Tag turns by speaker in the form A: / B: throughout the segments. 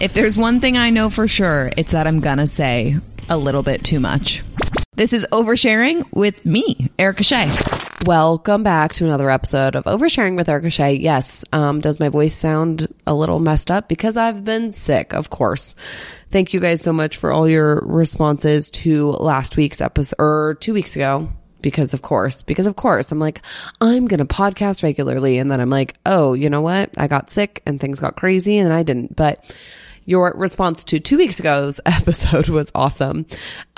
A: If there's one thing I know for sure, it's that I'm gonna say a little bit too much. This is Oversharing with me, Erica Shea.
B: Welcome back to another episode of Oversharing with Erica Shea. Yes, um, does my voice sound a little messed up? Because I've been sick, of course. Thank you guys so much for all your responses to last week's episode, or two weeks ago. Because of course, because of course, I'm like, I'm going to podcast regularly. And then I'm like, oh, you know what? I got sick and things got crazy and I didn't. But your response to two weeks ago's episode was awesome.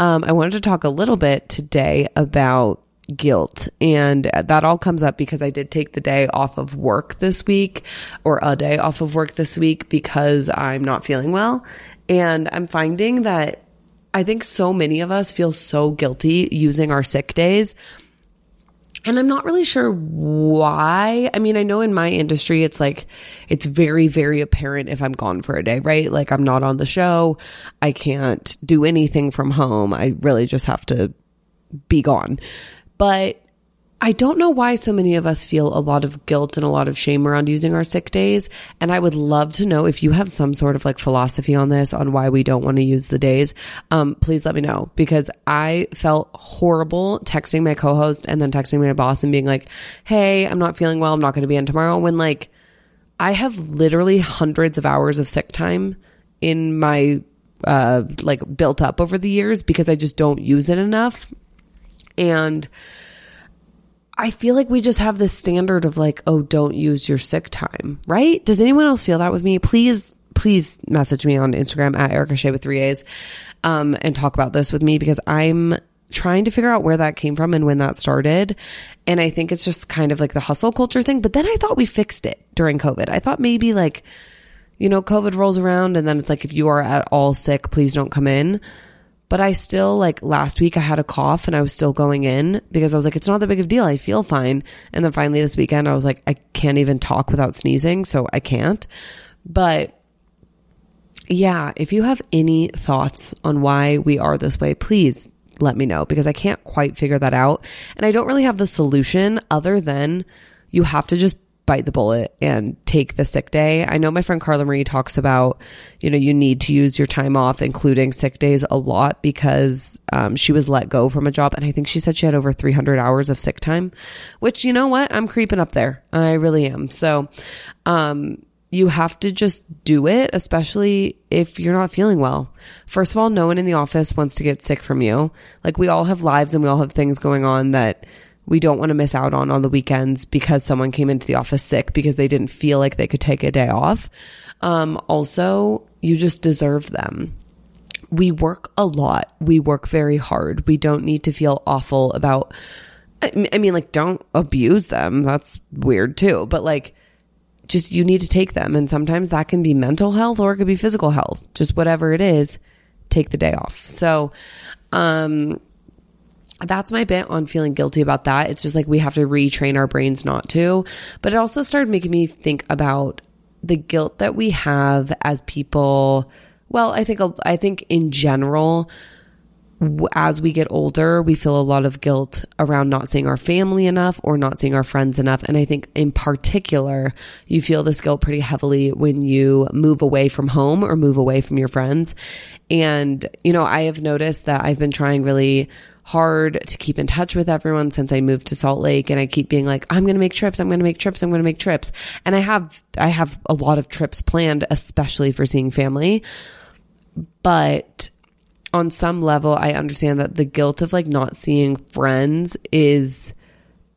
B: Um, I wanted to talk a little bit today about guilt. And that all comes up because I did take the day off of work this week or a day off of work this week because I'm not feeling well. And I'm finding that I think so many of us feel so guilty using our sick days. And I'm not really sure why. I mean, I know in my industry, it's like, it's very, very apparent if I'm gone for a day, right? Like, I'm not on the show. I can't do anything from home. I really just have to be gone. But I don't know why so many of us feel a lot of guilt and a lot of shame around using our sick days. And I would love to know if you have some sort of like philosophy on this, on why we don't want to use the days. Um, please let me know because I felt horrible texting my co-host and then texting my boss and being like, Hey, I'm not feeling well. I'm not going to be in tomorrow. When like I have literally hundreds of hours of sick time in my, uh, like built up over the years because I just don't use it enough. And, I feel like we just have this standard of like, oh, don't use your sick time, right? Does anyone else feel that with me? Please, please message me on Instagram at Erica Shea with three A's, um, and talk about this with me because I'm trying to figure out where that came from and when that started. And I think it's just kind of like the hustle culture thing. But then I thought we fixed it during COVID. I thought maybe like, you know, COVID rolls around and then it's like, if you are at all sick, please don't come in. But I still like last week I had a cough and I was still going in because I was like, it's not that big of a deal. I feel fine. And then finally this weekend I was like, I can't even talk without sneezing. So I can't. But yeah, if you have any thoughts on why we are this way, please let me know because I can't quite figure that out. And I don't really have the solution other than you have to just bite the bullet and take the sick day. I know my friend Carla Marie talks about, you know, you need to use your time off, including sick days, a lot because um, she was let go from a job. And I think she said she had over 300 hours of sick time, which, you know what? I'm creeping up there. I really am. So, um, you have to just do it, especially if you're not feeling well. First of all, no one in the office wants to get sick from you. Like, we all have lives and we all have things going on that we don't want to miss out on on the weekends because someone came into the office sick because they didn't feel like they could take a day off. Um, also, you just deserve them. We work a lot. We work very hard. We don't need to feel awful about, I mean, like, don't abuse them. That's weird too. But like, just you need to take them. And sometimes that can be mental health or it could be physical health. Just whatever it is, take the day off. So, um, that's my bit on feeling guilty about that. It's just like we have to retrain our brains not to. But it also started making me think about the guilt that we have as people. Well, I think I think in general as we get older, we feel a lot of guilt around not seeing our family enough or not seeing our friends enough. And I think in particular, you feel this guilt pretty heavily when you move away from home or move away from your friends. And, you know, I have noticed that I've been trying really hard to keep in touch with everyone since I moved to Salt Lake and I keep being like I'm going to make trips I'm going to make trips I'm going to make trips and I have I have a lot of trips planned especially for seeing family but on some level I understand that the guilt of like not seeing friends is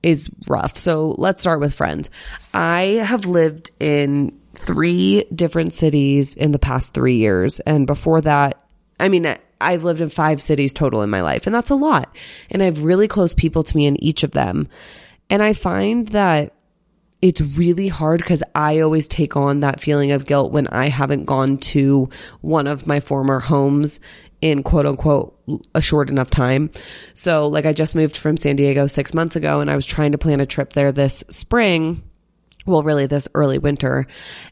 B: is rough. So let's start with friends. I have lived in three different cities in the past 3 years and before that I mean I've lived in five cities total in my life, and that's a lot. And I have really close people to me in each of them. And I find that it's really hard because I always take on that feeling of guilt when I haven't gone to one of my former homes in quote unquote a short enough time. So, like, I just moved from San Diego six months ago and I was trying to plan a trip there this spring well, really this early winter.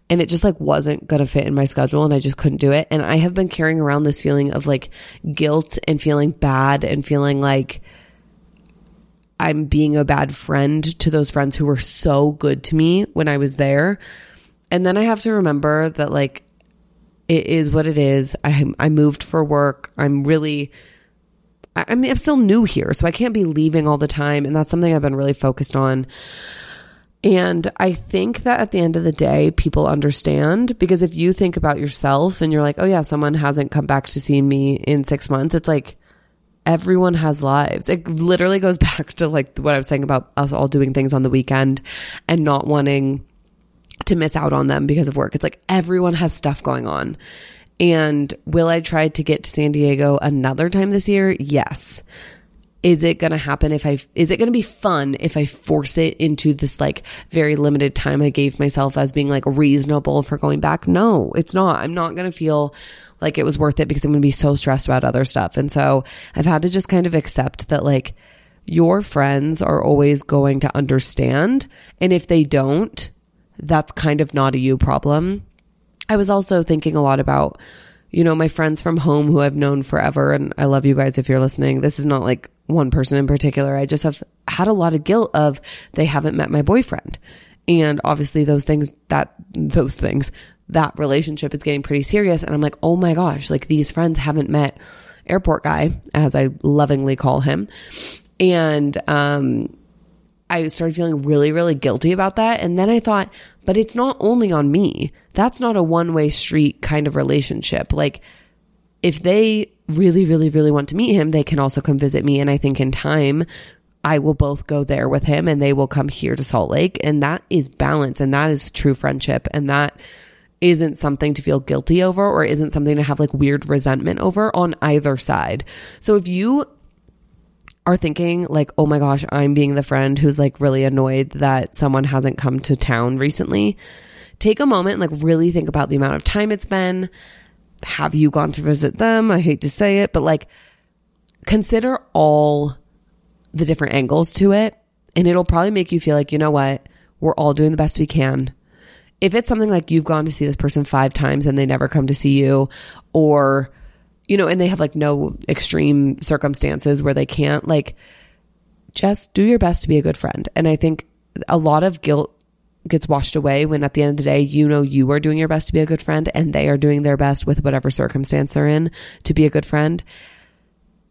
B: And it just like wasn't going to fit in my schedule and I just couldn't do it. And I have been carrying around this feeling of like guilt and feeling bad and feeling like I'm being a bad friend to those friends who were so good to me when I was there. And then I have to remember that like It is what it is. I I moved for work. I'm really I I mean I'm still new here, so I can't be leaving all the time and that's something I've been really focused on. And I think that at the end of the day, people understand because if you think about yourself and you're like, oh, yeah, someone hasn't come back to see me in six months, it's like everyone has lives. It literally goes back to like what I was saying about us all doing things on the weekend and not wanting to miss out on them because of work. It's like everyone has stuff going on. And will I try to get to San Diego another time this year? Yes is it going to happen if I, is it going to be fun if I force it into this like very limited time I gave myself as being like reasonable for going back? No, it's not. I'm not going to feel like it was worth it because I'm going to be so stressed about other stuff. And so I've had to just kind of accept that like your friends are always going to understand. And if they don't, that's kind of not a you problem. I was also thinking a lot about, you know, my friends from home who I've known forever. And I love you guys if you're listening. This is not like one person in particular. I just have had a lot of guilt of they haven't met my boyfriend. And obviously those things that, those things, that relationship is getting pretty serious. And I'm like, oh my gosh, like these friends haven't met airport guy, as I lovingly call him. And, um, I started feeling really, really guilty about that. And then I thought, but it's not only on me. That's not a one way street kind of relationship. Like, if they really, really, really want to meet him, they can also come visit me. And I think in time, I will both go there with him and they will come here to Salt Lake. And that is balance and that is true friendship. And that isn't something to feel guilty over or isn't something to have like weird resentment over on either side. So if you are thinking like, oh my gosh, I'm being the friend who's like really annoyed that someone hasn't come to town recently, take a moment and like really think about the amount of time it's been, have you gone to visit them? I hate to say it, but like consider all the different angles to it and it'll probably make you feel like, you know what? We're all doing the best we can. If it's something like you've gone to see this person five times and they never come to see you or, you know, and they have like no extreme circumstances where they can't, like, just do your best to be a good friend. And I think a lot of guilt gets washed away when at the end of the day, you know, you are doing your best to be a good friend and they are doing their best with whatever circumstance they're in to be a good friend.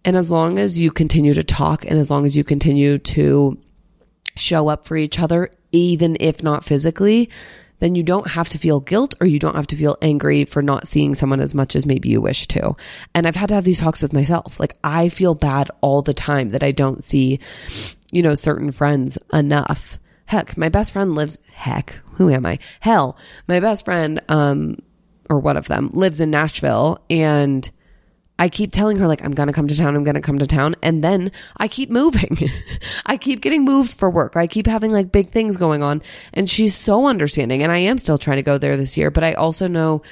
B: And as long as you continue to talk and as long as you continue to show up for each other, even if not physically, then you don't have to feel guilt or you don't have to feel angry for not seeing someone as much as maybe you wish to. And I've had to have these talks with myself. Like I feel bad all the time that I don't see, you know, certain friends enough. Heck, my best friend lives, heck, who am I? Hell, my best friend, um, or one of them lives in Nashville and I keep telling her like I'm going to come to town, I'm going to come to town and then I keep moving. I keep getting moved for work. I keep having like big things going on and she's so understanding and I am still trying to go there this year, but I also know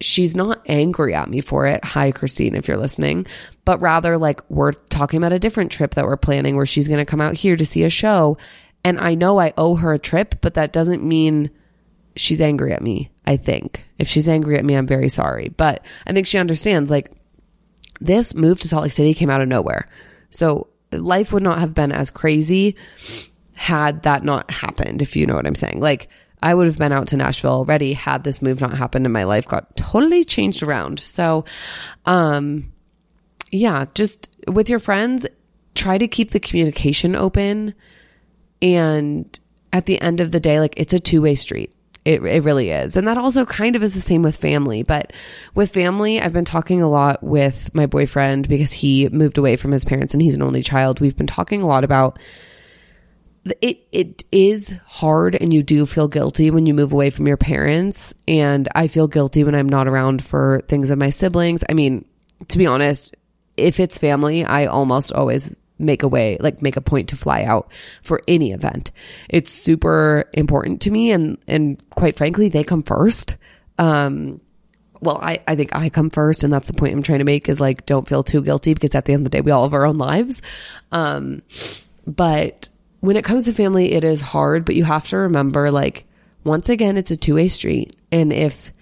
B: she's not angry at me for it. Hi Christine if you're listening, but rather like we're talking about a different trip that we're planning where she's going to come out here to see a show and I know I owe her a trip, but that doesn't mean she's angry at me, I think. If she's angry at me, I'm very sorry. But I think she understands like this move to Salt Lake City came out of nowhere. So life would not have been as crazy had that not happened, if you know what I'm saying. Like I would have been out to Nashville already had this move not happened and my life got totally changed around. So, um, yeah, just with your friends, try to keep the communication open and at the end of the day, like it's a two way street. It, it really is. And that also kind of is the same with family. But with family, I've been talking a lot with my boyfriend because he moved away from his parents and he's an only child. We've been talking a lot about it it is hard and you do feel guilty when you move away from your parents and I feel guilty when I'm not around for things of my siblings. I mean, to be honest, if it's family, I almost always make a way, like make a point to fly out for any event. It's super important to me. And, and quite frankly, they come first. Um, well, I, I think I come first and that's the point I'm trying to make is like, don't feel too guilty because at the end of the day, we all have our own lives. Um, but when it comes to family, it is hard, but you have to remember like, once again, it's a two way street. And if,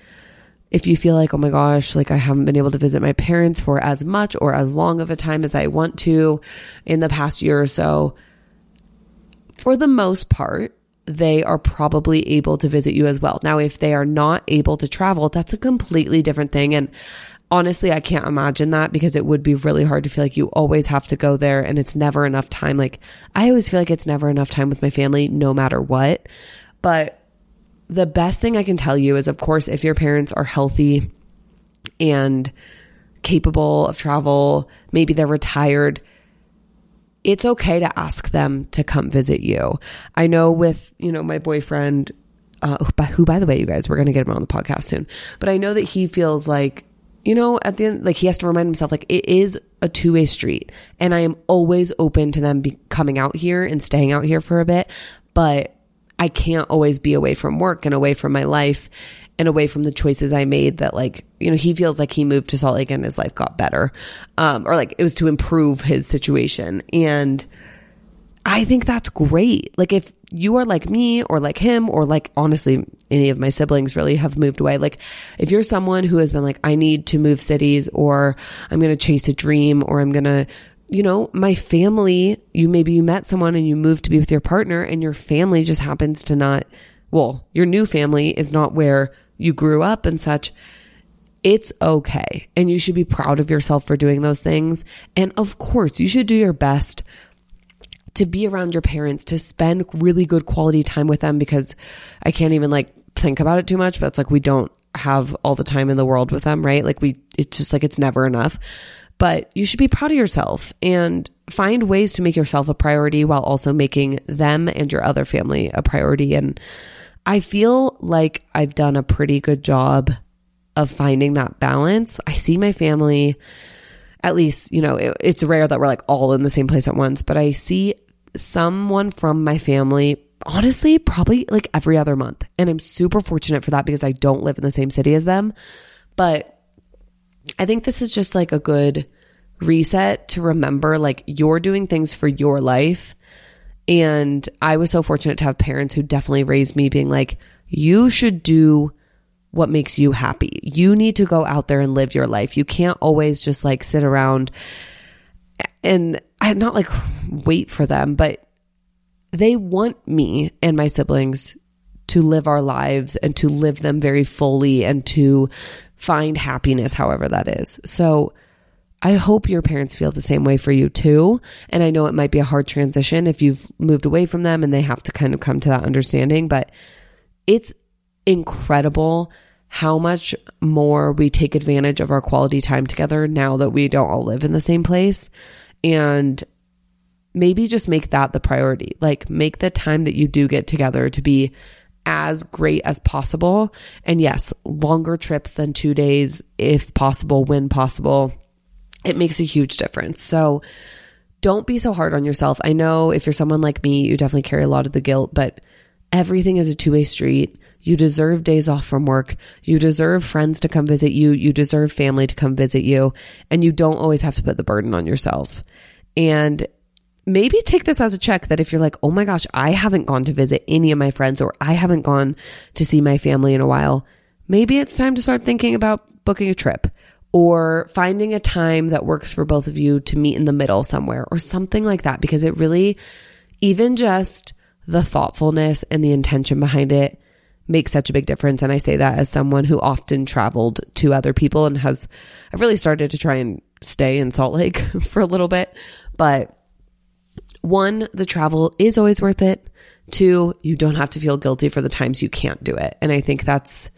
B: if you feel like, oh my gosh, like I haven't been able to visit my parents for as much or as long of a time as I want to in the past year or so, for the most part, they are probably able to visit you as well. Now, if they are not able to travel, that's a completely different thing. And honestly, I can't imagine that because it would be really hard to feel like you always have to go there and it's never enough time. Like, I always feel like it's never enough time with my family, no matter what. But the best thing I can tell you is, of course, if your parents are healthy and capable of travel, maybe they're retired, it's okay to ask them to come visit you. I know with, you know, my boyfriend, uh, who, by the way, you guys, we're going to get him on the podcast soon, but I know that he feels like, you know, at the end, like he has to remind himself, like it is a two way street. And I am always open to them be coming out here and staying out here for a bit, but I can't always be away from work and away from my life and away from the choices I made that like, you know, he feels like he moved to Salt Lake and his life got better. Um, or like it was to improve his situation. And I think that's great. Like if you are like me or like him or like honestly any of my siblings really have moved away. Like if you're someone who has been like, I need to move cities or I'm going to chase a dream or I'm going to you know, my family, you maybe you met someone and you moved to be with your partner and your family just happens to not, well, your new family is not where you grew up and such, it's okay. And you should be proud of yourself for doing those things. And of course, you should do your best to be around your parents, to spend really good quality time with them because I can't even like think about it too much, but it's like we don't have all the time in the world with them, right? Like we, it's just like it's never enough. But you should be proud of yourself and find ways to make yourself a priority while also making them and your other family a priority. And I feel like I've done a pretty good job of finding that balance. I see my family, at least, you know, it, it's rare that we're like all in the same place at once, but I see someone from my family honestly probably like every other month. And I'm super fortunate for that because I don't live in the same city as them. But I think this is just like a good reset to remember like you're doing things for your life and I was so fortunate to have parents who definitely raised me being like, you should do what makes you happy. You need to go out there and live your life. You can't always just like sit around and I not like wait for them, but they want me and my siblings to live our lives and to live them very fully and to find happiness, however that is. So I hope your parents feel the same way for you too. And I know it might be a hard transition if you've moved away from them and they have to kind of come to that understanding, but it's incredible how much more we take advantage of our quality time together now that we don't all live in the same place. And maybe just make that the priority. Like make the time that you do get together to be as great as possible. And yes, longer trips than two days, if possible, when possible it makes a huge difference. So don't be so hard on yourself. I know if you're someone like me, you definitely carry a lot of the guilt, but everything is a two way street. You deserve days off from work. You deserve friends to come visit you. You deserve family to come visit you. And you don't always have to put the burden on yourself. And maybe take this as a check that if you're like, oh my gosh, I haven't gone to visit any of my friends or I haven't gone to see my family in a while, maybe it's time to start thinking about booking a trip or finding a time that works for both of you to meet in the middle somewhere or something like that because it really even just the thoughtfulness and the intention behind it makes such a big difference. And I say that as someone who often traveled to other people and has I've really started to try and stay in Salt Lake for a little bit. But one the travel is always worth it. Two you don't have to feel guilty for the times you can't do it. And I think that's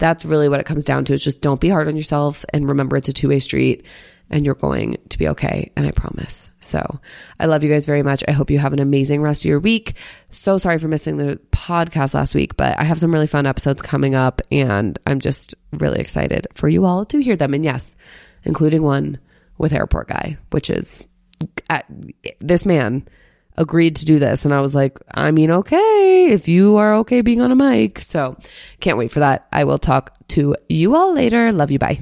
B: that's really what it comes down to. Is just don't be hard on yourself and remember it's a two way street and you're going to be okay. And I promise. So I love you guys very much. I hope you have an amazing rest of your week. So sorry for missing the podcast last week, but I have some really fun episodes coming up and I'm just really excited for you all to hear them. And yes, including one with Airport Guy, which is uh, this man agreed to do this. And I was like, I mean, okay, if you are okay being on a mic. So can't wait for that. I will talk to you all later. Love you. Bye.